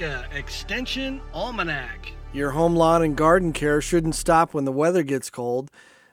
Nebraska Extension Almanac. Your home lawn and garden care shouldn't stop when the weather gets cold.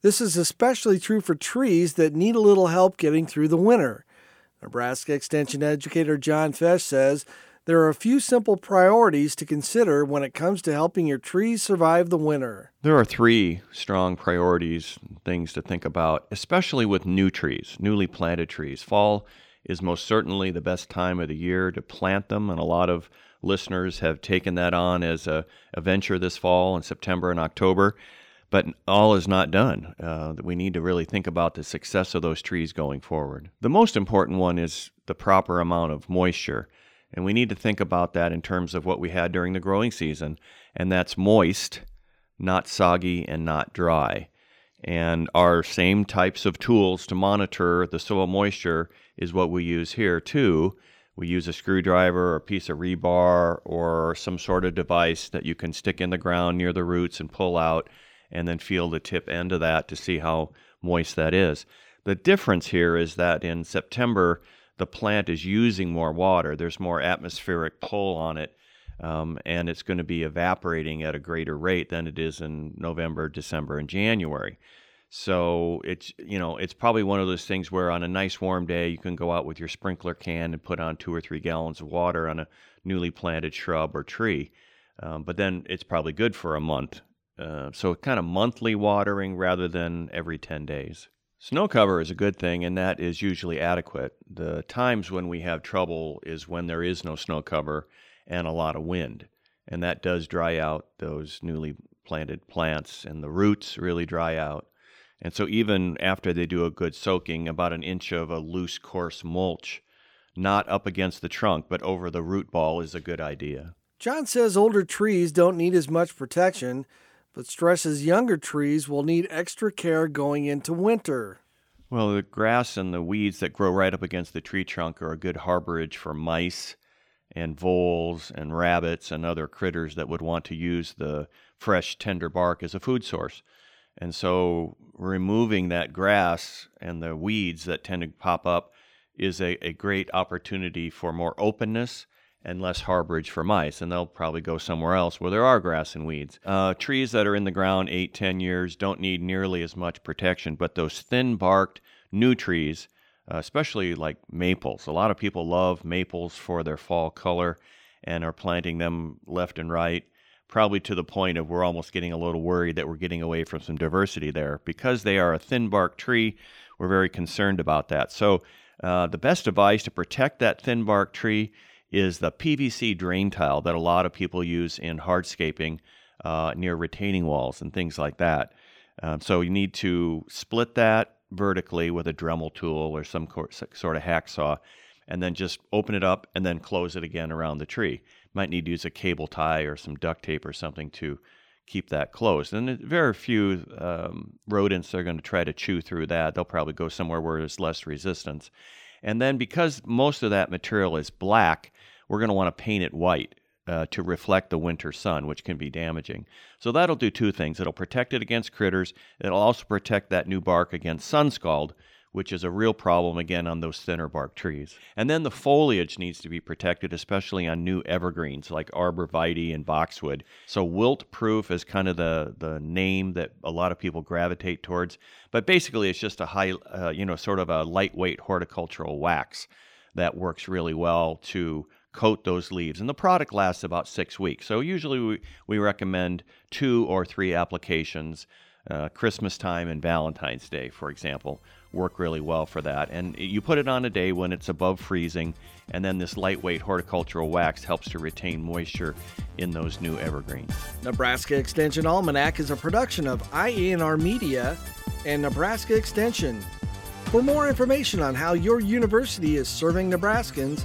This is especially true for trees that need a little help getting through the winter. Nebraska Extension educator John Fech says there are a few simple priorities to consider when it comes to helping your trees survive the winter. There are three strong priorities, things to think about, especially with new trees, newly planted trees. Fall is most certainly the best time of the year to plant them, and a lot of listeners have taken that on as a, a venture this fall in September and October. But all is not done. Uh, we need to really think about the success of those trees going forward. The most important one is the proper amount of moisture. And we need to think about that in terms of what we had during the growing season. And that's moist, not soggy, and not dry. And our same types of tools to monitor the soil moisture is what we use here too. We use a screwdriver or a piece of rebar or some sort of device that you can stick in the ground near the roots and pull out and then feel the tip end of that to see how moist that is. The difference here is that in September, the plant is using more water. There's more atmospheric pull on it, um, and it's going to be evaporating at a greater rate than it is in November, December, and January. So it's you know it's probably one of those things where on a nice warm day you can go out with your sprinkler can and put on two or three gallons of water on a newly planted shrub or tree, um, but then it's probably good for a month. Uh, so kind of monthly watering rather than every 10 days. Snow cover is a good thing, and that is usually adequate. The times when we have trouble is when there is no snow cover and a lot of wind, and that does dry out those newly planted plants, and the roots really dry out. And so, even after they do a good soaking, about an inch of a loose, coarse mulch, not up against the trunk, but over the root ball, is a good idea. John says older trees don't need as much protection but stresses younger trees will need extra care going into winter. Well, the grass and the weeds that grow right up against the tree trunk are a good harborage for mice and voles and rabbits and other critters that would want to use the fresh, tender bark as a food source. And so, removing that grass and the weeds that tend to pop up is a, a great opportunity for more openness and less harborage for mice, and they'll probably go somewhere else where there are grass and weeds. Uh, trees that are in the ground eight, ten years don't need nearly as much protection, but those thin barked new trees, uh, especially like maples, a lot of people love maples for their fall color and are planting them left and right. Probably to the point of we're almost getting a little worried that we're getting away from some diversity there. Because they are a thin bark tree, we're very concerned about that. So, uh, the best advice to protect that thin bark tree is the PVC drain tile that a lot of people use in hardscaping uh, near retaining walls and things like that. Um, so you need to split that vertically with a Dremel tool or some sort of hacksaw, and then just open it up and then close it again around the tree. Might need to use a cable tie or some duct tape or something to keep that closed. And very few um, rodents are going to try to chew through that. They'll probably go somewhere where there's less resistance. And then because most of that material is black, we're going to want to paint it white uh, to reflect the winter sun, which can be damaging. So that'll do two things. It'll protect it against critters. It'll also protect that new bark against sun scald, which is a real problem again on those thinner bark trees. And then the foliage needs to be protected, especially on new evergreens like arborvitae and boxwood. So wilt proof is kind of the the name that a lot of people gravitate towards. But basically, it's just a high, uh, you know, sort of a lightweight horticultural wax that works really well to coat those leaves. And the product lasts about six weeks. So usually we, we recommend two or three applications. Uh, Christmas time and Valentine's Day, for example, work really well for that. And you put it on a day when it's above freezing, and then this lightweight horticultural wax helps to retain moisture in those new evergreens. Nebraska Extension Almanac is a production of IANR Media and Nebraska Extension. For more information on how your university is serving Nebraskans,